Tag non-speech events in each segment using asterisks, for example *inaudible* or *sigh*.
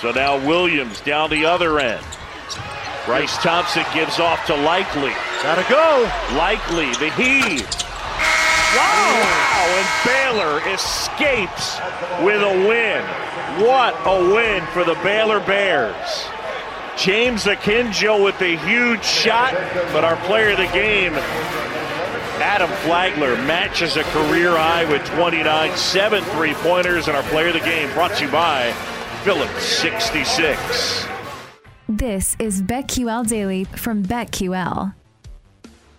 So now Williams down the other end. Bryce Thompson gives off to Likekele. Gotta go. Likekele, the heave. Wow. wow. And Baylor escapes with a win. What a win for the Baylor Bears. James Akinjo with the huge shot, but our player of the game, Adam Flagler, matches a career high with 29, seven three pointers, and our player of the game brought to you by Phillips 66. This is BetQL Daily from BetQL.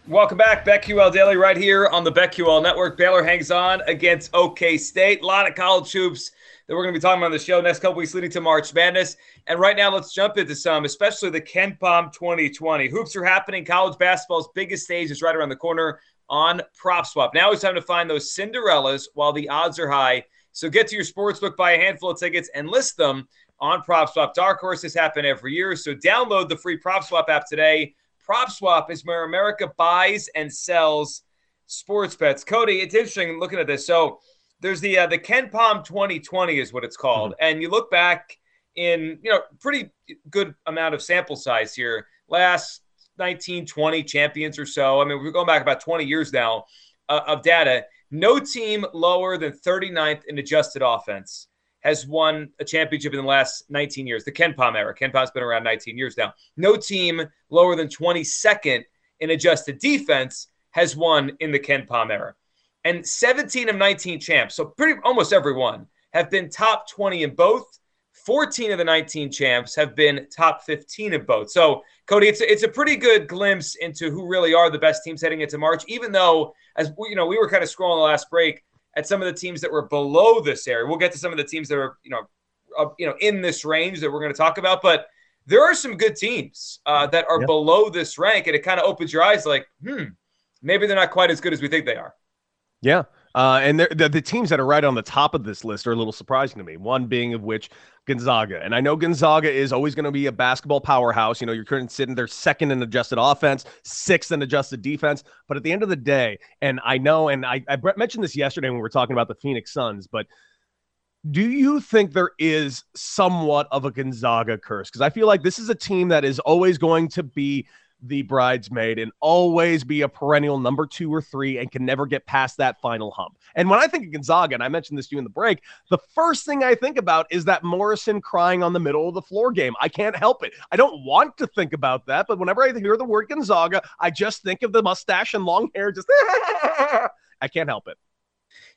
Welcome back, BetQL Daily, right here on the BetQL Network. Baylor hangs on against OK State. A lot of college hoops that we're going to be talking about on the show next couple weeks leading to March Madness. And right now, let's jump into some, especially the KenPom 2020. Hoops are happening. College basketball's biggest stage is right around the corner on PropSwap. Now it's time to find those Cinderellas while the odds are high so get to your sportsbook, buy a handful of tickets, and list them on PropSwap. Dark horses happen every year, so download the free PropSwap app today. PropSwap is where America buys and sells sports bets. Cody, it's interesting looking at this. So there's the uh, the KenPom 2020 is what it's called, mm-hmm. and you look back in you know pretty good amount of sample size here. Last 19, 20 champions or so. I mean, we're going back about 20 years now uh, of data. No team lower than 39th in adjusted offense has won a championship in the last 19 years. The KenPom era. KenPom's been around 19 years now. No team lower than 22nd in adjusted defense has won in the KenPom era. And 17 of 19 champs, so pretty almost everyone, have been top 20 in both. 14 of the 19 champs have been top 15 in both. So, Cody, it's a, it's a pretty good glimpse into who really are the best teams heading into March, even though as we, you know, we were kind of scrolling the last break at some of the teams that were below this area. We'll get to some of the teams that are, you know, uh, you know, in this range that we're going to talk about, but there are some good teams uh, that are yep. below this rank, and it kind of opens your eyes, like, hmm, maybe they're not quite as good as we think they are. Yeah, uh, and the, the teams that are right on the top of this list are a little surprising to me. One being of which Gonzaga. And I know Gonzaga is always going to be a basketball powerhouse. You know, you're currently sitting there second in adjusted offense, sixth in adjusted defense. But at the end of the day, and I know, and I, I mentioned this yesterday when we were talking about the Phoenix Suns, but do you think there is somewhat of a Gonzaga curse? Because I feel like this is a team that is always going to be the bridesmaid and always be a perennial number two or three and can never get past that final hump. And when I think of Gonzaga, and I mentioned this to you in the break, the first thing I think about is that Morrison crying on the middle of the floor game. I can't help it. I don't want to think about that, but whenever I hear the word Gonzaga, I just think of the mustache and long hair. Just *laughs* I can't help it.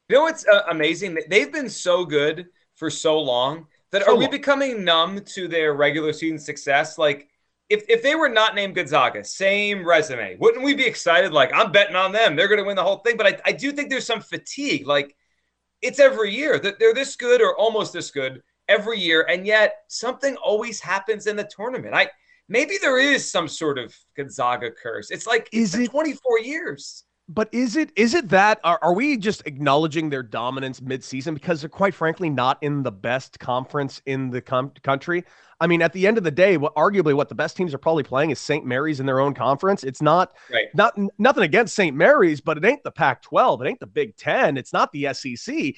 You know what's uh, amazing? They've been so good for so long that so are we long. becoming numb to their regular season success? Like if, if they were not named Gonzaga, same resume, wouldn't we be excited? Like, I'm betting on them. They're going to win the whole thing. But I, I do think there's some fatigue. Like, it's every year that they're this good or almost this good every year. And yet something always happens in the tournament. I maybe there is some sort of Gonzaga curse. It's like is it 24 years. But is it is it that are, are we just acknowledging their dominance midseason because they're quite frankly not in the best conference in the com- country? I mean, at the end of the day, what arguably what the best teams are probably playing is St. Mary's in their own conference. It's not right. not nothing against St. Mary's, but it ain't the Pac-12, it ain't the Big 10, it's not the SEC.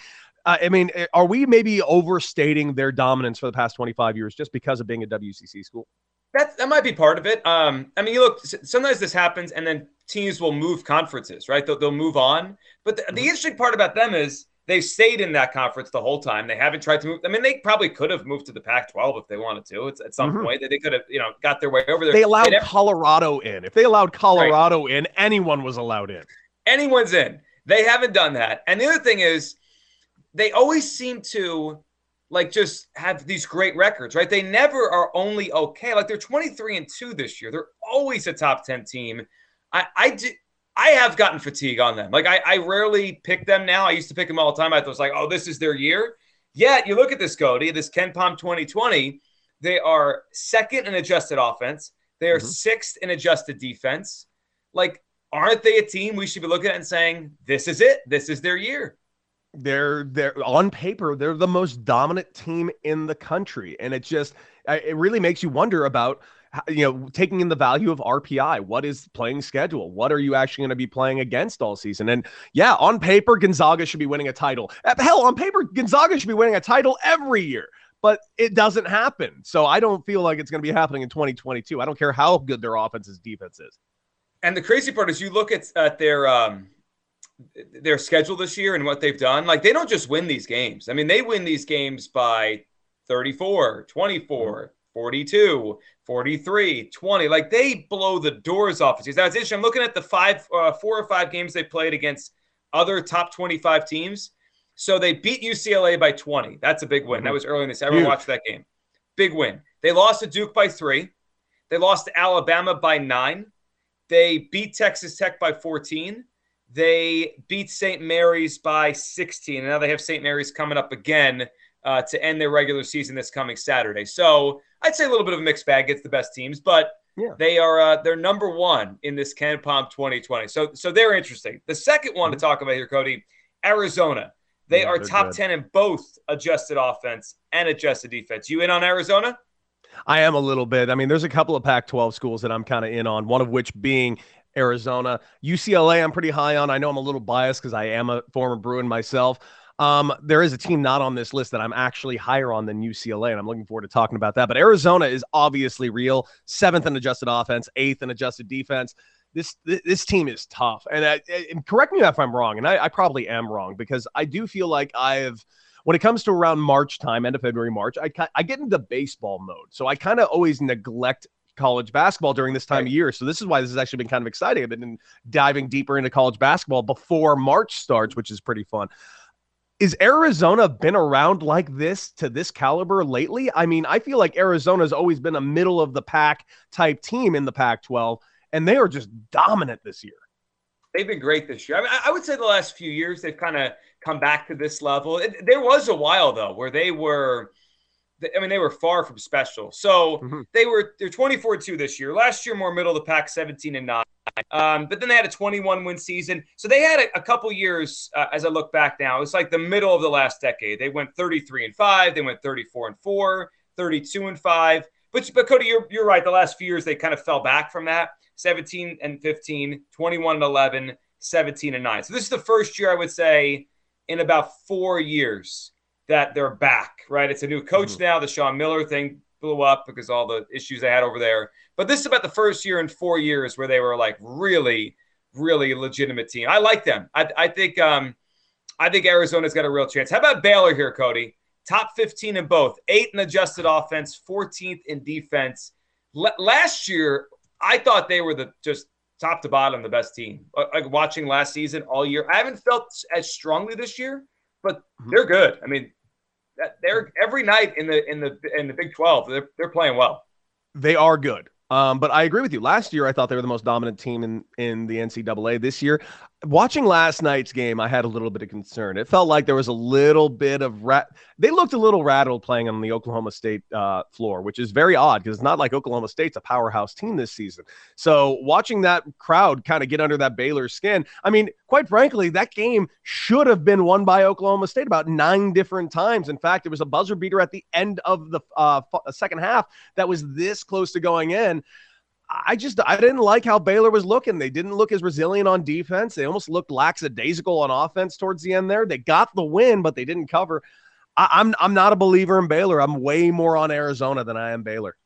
Uh, I mean, eh, are we maybe overstating their dominance for the past 25 years just because of being a WCC school? That that might be part of it. Um, I mean, you look. Sometimes this happens, and then teams will move conferences, right? They'll, they'll move on. But the, the mm-hmm. interesting part about them is they've stayed in that conference the whole time. They haven't tried to move. I mean, they probably could have moved to the Pac-12 if they wanted to. It's at some mm-hmm. point that they could have, you know, got their way over there. They allowed they never, Colorado in. If they allowed Colorado right. in, anyone was allowed in. Anyone's in. They haven't done that. And the other thing is, they always seem to like just have these great records, right? They never are only okay. Like they're 23 and 2 this year. They're always a top 10 team. I I do I have gotten fatigue on them. Like I, I rarely pick them now. I used to pick them all the time. I was like, oh, this is their year. Yet you look at this Cody, this KenPom 2020, they are second in adjusted offense. They are mm-hmm. sixth in adjusted defense. Like, aren't they a team we should be looking at and saying, this is it? This is their year? They're they're on paper they're the most dominant team in the country. And it just it really makes you wonder about you know taking in the value of RPI what is playing schedule? What are you actually going to be playing against all season? And yeah on paper Gonzaga should be winning a title. Hell on paper Gonzaga should be winning a title every year but it doesn't happen. So I don't feel like it's going to be happening in 2022 I don't care how good their offense's defense is. And the crazy part is you look at, at their um their schedule this year and what they've done, like they don't just win these games. I mean, they win these games by 34, 24, 42, 43, 20. Like they blow the doors off of That's interesting. I'm looking at the five, uh, four or five games they played against other top 25 teams. So they beat UCLA by 20. That's a big win. Mm-hmm. That was early in this. Everyone watched that game. Big win. They lost to Duke by three. They lost to Alabama by nine. They beat Texas Tech by 14. They beat St. Mary's by 16. And now they have St. Mary's coming up again uh, to end their regular season this coming Saturday. So I'd say a little bit of a mixed bag gets the best teams, but yeah. they are uh, they're number one in this KenPom 2020. So so they're interesting. The second one mm-hmm. to talk about here, Cody, Arizona. They yeah, are top good. 10 in both adjusted offense and adjusted defense. You in on Arizona? I am a little bit. I mean, there's a couple of Pac 12 schools that I'm kind of in on, one of which being Arizona. UCLA, I'm pretty high on. I know I'm a little biased because I am a former Bruin myself. Um, there is a team not on this list that I'm actually higher on than UCLA, and I'm looking forward to talking about that. But Arizona is obviously real. Seventh in adjusted offense, eighth in adjusted defense. This this team is tough, and, I, and correct me if I'm wrong, and I, I probably am wrong because I do feel like I've when it comes to around March time, end of February, March, I I get into baseball mode, so I kind of always neglect college basketball during this time right. of year. So this is why this has actually been kind of exciting. I've been diving deeper into college basketball before March starts, which is pretty fun. Is Arizona been around like this to this caliber lately? I mean, I feel like Arizona's always been a middle of the pack type team in the Pac 12, and they are just dominant this year. They've been great this year. I, mean, I would say the last few years they've kind of come back to this level. It, there was a while though where they were I mean, they were far from special. So mm-hmm. they were they're 24 2 this year. Last year, more middle of the pack, 17 and 9. Um, but then they had a 21 win season. So they had a, a couple years uh, as I look back now. It's like the middle of the last decade. They went 33 and 5, they went 34 and 4, 32 and 5. But, but Cody, you're, you're right. The last few years, they kind of fell back from that 17 and 15, 21 and 11, 17 and 9. So this is the first year I would say in about four years that they're back, right? It's a new coach mm-hmm. now. The Sean Miller thing blew up because all the issues they had over there. But this is about the first year in four years where they were like really, really legitimate team. I like them. I, I think um, I think Arizona's got a real chance. How about Baylor here, Cody? Top 15 in both, eight in adjusted offense, 14th in defense. L- last year, I thought they were the just top to bottom the best team. Like watching last season all year, I haven't felt as strongly this year but mm-hmm. they're good. I mean, they're every night in the in the in the Big Twelve. They're they're playing well. They are good. Um, but I agree with you. Last year, I thought they were the most dominant team in in the NCAA. This year, watching last night's game, I had a little bit of concern. It felt like there was a little bit of rat. They looked a little rattled playing on the Oklahoma State uh, floor, which is very odd because it's not like Oklahoma State's a powerhouse team this season. So watching that crowd kind of get under that Baylor skin, I mean, quite frankly, that game should have been won by Oklahoma State about nine different times. In fact, it was a buzzer beater at the end of the uh, second half that was this close to going in. I just I didn't like how Baylor was looking. They didn't look as resilient on defense. They almost looked lackadaisical on offense towards the end there. They got the win, but they didn't cover. I, I'm I'm not a believer in Baylor. I'm way more on Arizona than I am Baylor.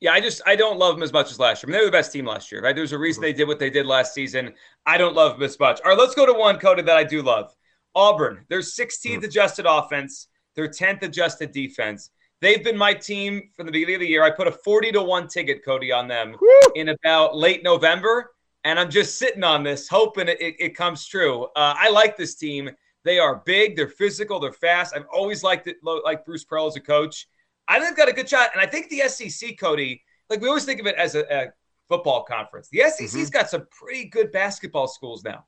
Yeah, I just I don't love them as much as last year. I mean, they were the best team last year, right? There's a reason they did what they did last season. I don't love them as much. All right, let's go to one Cody that I do love. Auburn. Their 16th mm-hmm. adjusted offense, their 10th adjusted defense. They've been my team from the beginning of the year. I put a 40 to 1 ticket, Cody, on them Woo! in about late November. And I'm just sitting on this, hoping it, it, it comes true. Uh, I like this team. They are big, they're physical, they're fast. I've always liked it, like Bruce Pearl as a coach. I think they've got a good shot. And I think the SEC, Cody, like we always think of it as a, a football conference. The SEC's mm-hmm. got some pretty good basketball schools now.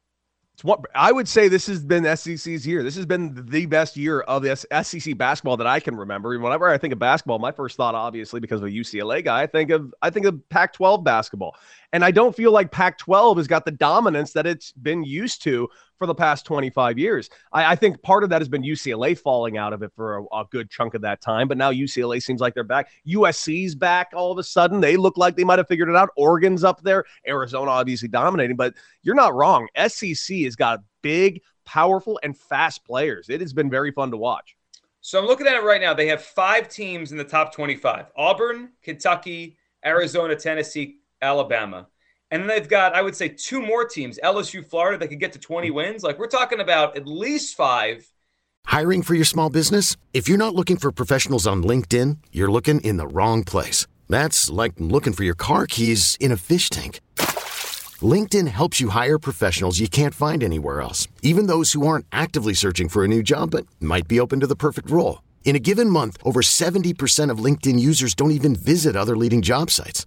It's what I would say this has been SEC's year. This has been the best year of the SEC basketball that I can remember. Whenever I think of basketball, my first thought, obviously, because of a UCLA guy, I think of I think of Pac-12 basketball. And I don't feel like Pac 12 has got the dominance that it's been used to for the past 25 years. I, I think part of that has been UCLA falling out of it for a, a, good chunk of that time. But now UCLA seems like they're back. USC's back all of a sudden. They look like they might have figured it out. Oregon's up there. Arizona obviously dominating. But you're not wrong. SEC has got big, powerful, and fast players. It has been very fun to watch. So I'm looking at it right now. They have five teams in the top 25 Auburn, Kentucky, Arizona, Tennessee, Alabama. And then they've got, I would say, two more teams LSU, Florida, that could get to 20 wins. Like we're talking about at least five. Hiring for your small business? If you're not looking for professionals on LinkedIn, you're looking in the wrong place. That's like looking for your car keys in a fish tank. LinkedIn helps you hire professionals you can't find anywhere else, even those who aren't actively searching for a new job but might be open to the perfect role. In a given month, over 70% of LinkedIn users don't even visit other leading job sites.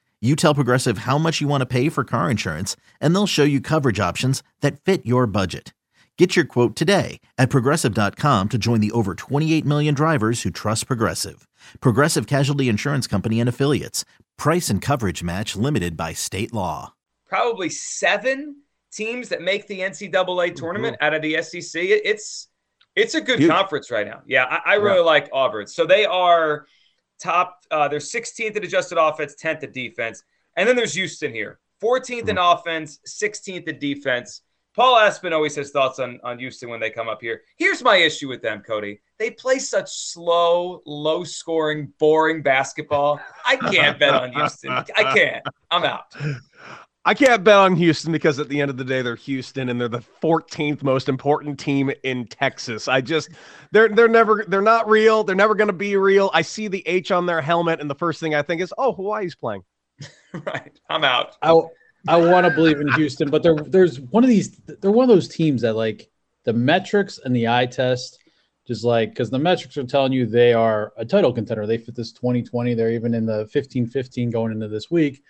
you tell Progressive how much you want to pay for car insurance, and they'll show you coverage options that fit your budget. Get your quote today at progressive.com to join the over 28 million drivers who trust Progressive. Progressive Casualty Insurance Company and Affiliates. Price and coverage match limited by state law. Probably seven teams that make the NCAA tournament mm-hmm. out of the SEC. It's it's a good Huge. conference right now. Yeah, I, I really yeah. like Auburn. So they are – top. Uh, they're 16th in adjusted offense, 10th in defense, and then there's Houston here, 14th in mm-hmm. offense, 16th in defense. Paul Aspen always has thoughts on, on Houston when they come up here. Here's my issue with them, Cody. They play such slow, low scoring, boring basketball. I can't bet on Houston. I can't. I'm out. *laughs* I can't bet on Houston because at the end of the day, they're Houston and they're the 14th most important team in Texas. I just they're they're never they're not real. They're never going to be real. I see the H on their helmet, and the first thing I think is, oh, Hawaii's playing. *laughs* right, I'm out. I I want to believe in Houston, but there there's one of these. They're one of those teams that like the metrics and the eye test. Just like because the metrics are telling you they are a title contender. They fit this 2020. They're even in the 15-15 going into this week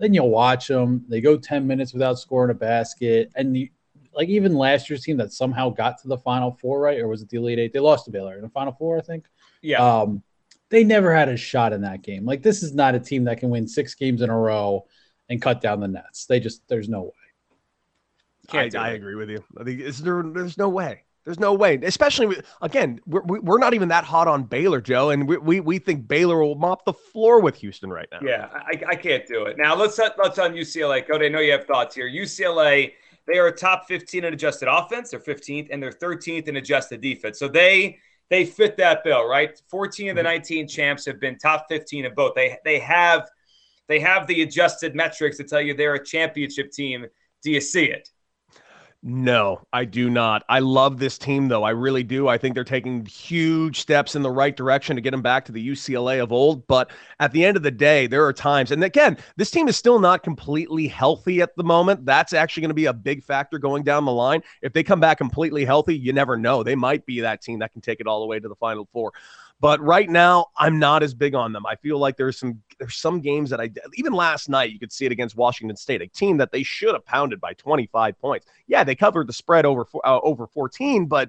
then you'll watch them. They go 10 minutes without scoring a basket. And the, like even last year's team that somehow got to the final four, right? Or was it the Elite Eight? They lost to Baylor in the final four, I think. Yeah. Um, they never had a shot in that game. Like this is not a team that can win six games in a row and cut down the nets. They just there's no way. I, I agree with you. I think is there, there's no way. There's no way, especially with, again, we're, we're not even that hot on Baylor, Joe, and we, we, we think Baylor will mop the floor with Houston right now. Yeah, I, I can't do it. Now let's let's on UCLA. Cody, I know you have thoughts here. UCLA, they are top 15 in adjusted offense. They're 15th, and they're 13th in adjusted defense. So they they fit that bill, right? 14 of the mm-hmm. 19 champs have been top 15 in both. They they have they have the adjusted metrics to tell you they're a championship team. Do you see it? No, I do not. I love this team, though. I really do. I think they're taking huge steps in the right direction to get them back to the UCLA of old. But at the end of the day, there are times, and again, this team is still not completely healthy at the moment. That's actually going to be a big factor going down the line. If they come back completely healthy, you never know. They might be that team that can take it all the way to the Final Four. But right now, I'm not as big on them. I feel like there's some there's some games that I even last night you could see it against Washington State, a team that they should have pounded by 25 points. Yeah, they covered the spread over uh, over 14, but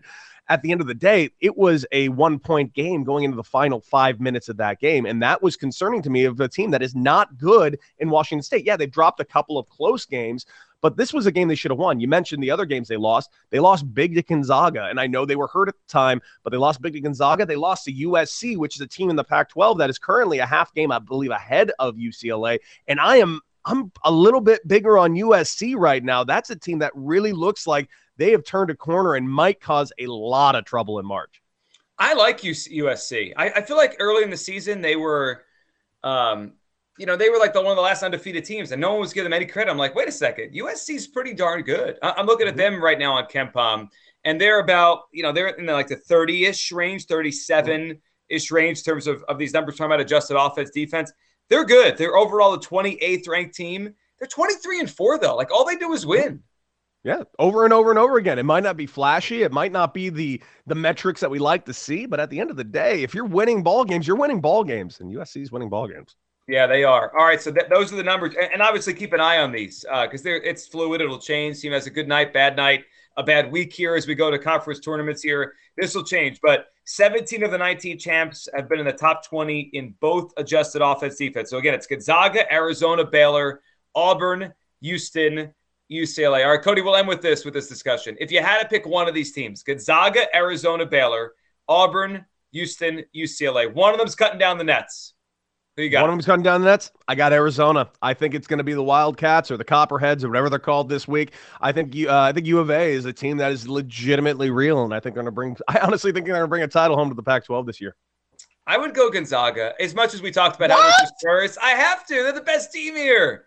at the end of the day, it was a one point game going into the final five minutes of that game. And that was concerning to me of a team that is not good in Washington State. Yeah, they've dropped a couple of close games, but this was a game they should have won. You mentioned the other games they lost. They lost big to Gonzaga, and I know they were hurt at the time, but they lost big to Gonzaga. They lost to USC, which is a team in the Pac-12 that is currently a half game, I believe, ahead of UCLA. And I am I'm a little bit bigger on USC right now. That's a team that really looks like they have turned a corner and might cause a lot of trouble in March. I like USC. I, I feel like early in the season they were um, you know, they were like the one of the last undefeated teams, and no one was giving them any credit. I'm like, wait a second, USC's pretty darn good. I- am looking at mm-hmm. them right now on KenPom, and they're about, you know, they're in the, like the 30 ish range, 37 ish range in terms of, of these numbers talking about adjusted offense, defense. They're good. They're overall the 28th ranked team. They're 23 and four though. Like all they do is win. Yeah, over and over and over again. It might not be flashy, it might not be the the metrics that we like to see, but at the end of the day, if you're winning ball games, you're winning ball games, and USC's winning ball games. Yeah, they are. All right, so th- those are the numbers, and, and, obviously keep an eye on these because uh, they're it's fluid. It'll change. Team has a good night, bad night, a bad week here as we go to conference tournaments here. This will change, but 17 of the 19 champs have been in the top 20 in both adjusted offense defense. So again, it's Gonzaga, Arizona, Baylor, Auburn, Houston, UCLA. All right, Cody, we'll end with this with this discussion. If you had to pick one of these teams, Gonzaga, Arizona, Baylor, Auburn, Houston, UCLA, one of them's cutting down the nets. Who you got? One of them's cutting down the nets. I got Arizona. I think it's going to be the Wildcats or the Copperheads or whatever they're called this week. I think you. Uh, I think U of A is a team that is legitimately real, and I think they're going to bring. *laughs* I honestly think they're going to bring a title home to the Pac-12 this year. I would go Gonzaga. As much as we talked about what? how much Spurs, I have to. They're the best team here.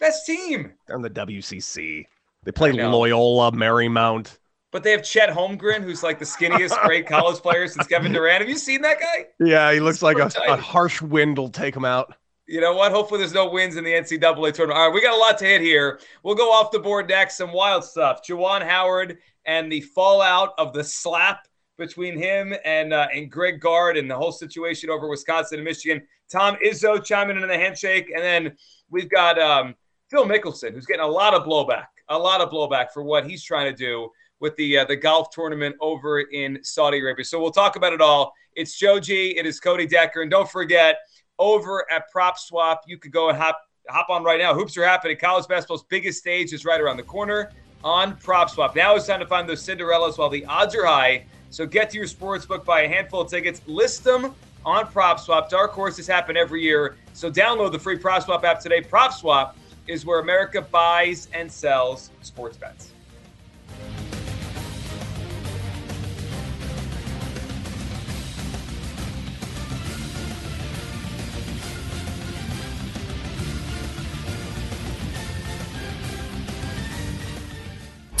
Best team. They're in the WCC. They play Loyola Marymount. But they have Chet Holmgren, who's like the skinniest great college *laughs* player since Kevin Durant. Have you seen that guy? Yeah, he looks like a, a, harsh wind will take him out. You know what? Hopefully, there's no wins in the NCAA tournament. All right, we got a lot to hit here. We'll go off the board next. Some wild stuff. Juwan Howard and the fallout of the slap between him and uh, and Greg Gard and the whole situation over Wisconsin and Michigan. Tom Izzo chiming in on the handshake, and then we've got um, Phil Mickelson, who's getting a lot of blowback, a lot of blowback for what he's trying to do with the uh, the golf tournament over in Saudi Arabia. So we'll talk about it all. It's Joe G. It is Cody Decker, and don't forget over at Prop Swap, you could go and hop hop on right now. Hoops are happening. College basketball's biggest stage is right around the corner on Prop Swap. Now it's time to find those Cinderellas while the odds are high. So get to your sports book, buy a handful of tickets, list them on Prop Swap. Dark horses happen every year. So download the free Prop Swap app today. Prop Swap is where America buys and sells sports bets.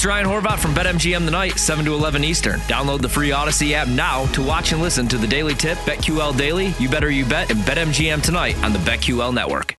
It's Ryan Horvat from BetMGM tonight, 7 to 11 Eastern. Download the free Audacy app now to watch and listen to the Daily Tip, BetQL Daily, You Better You Bet, and BetMGM tonight on the BetQL Network.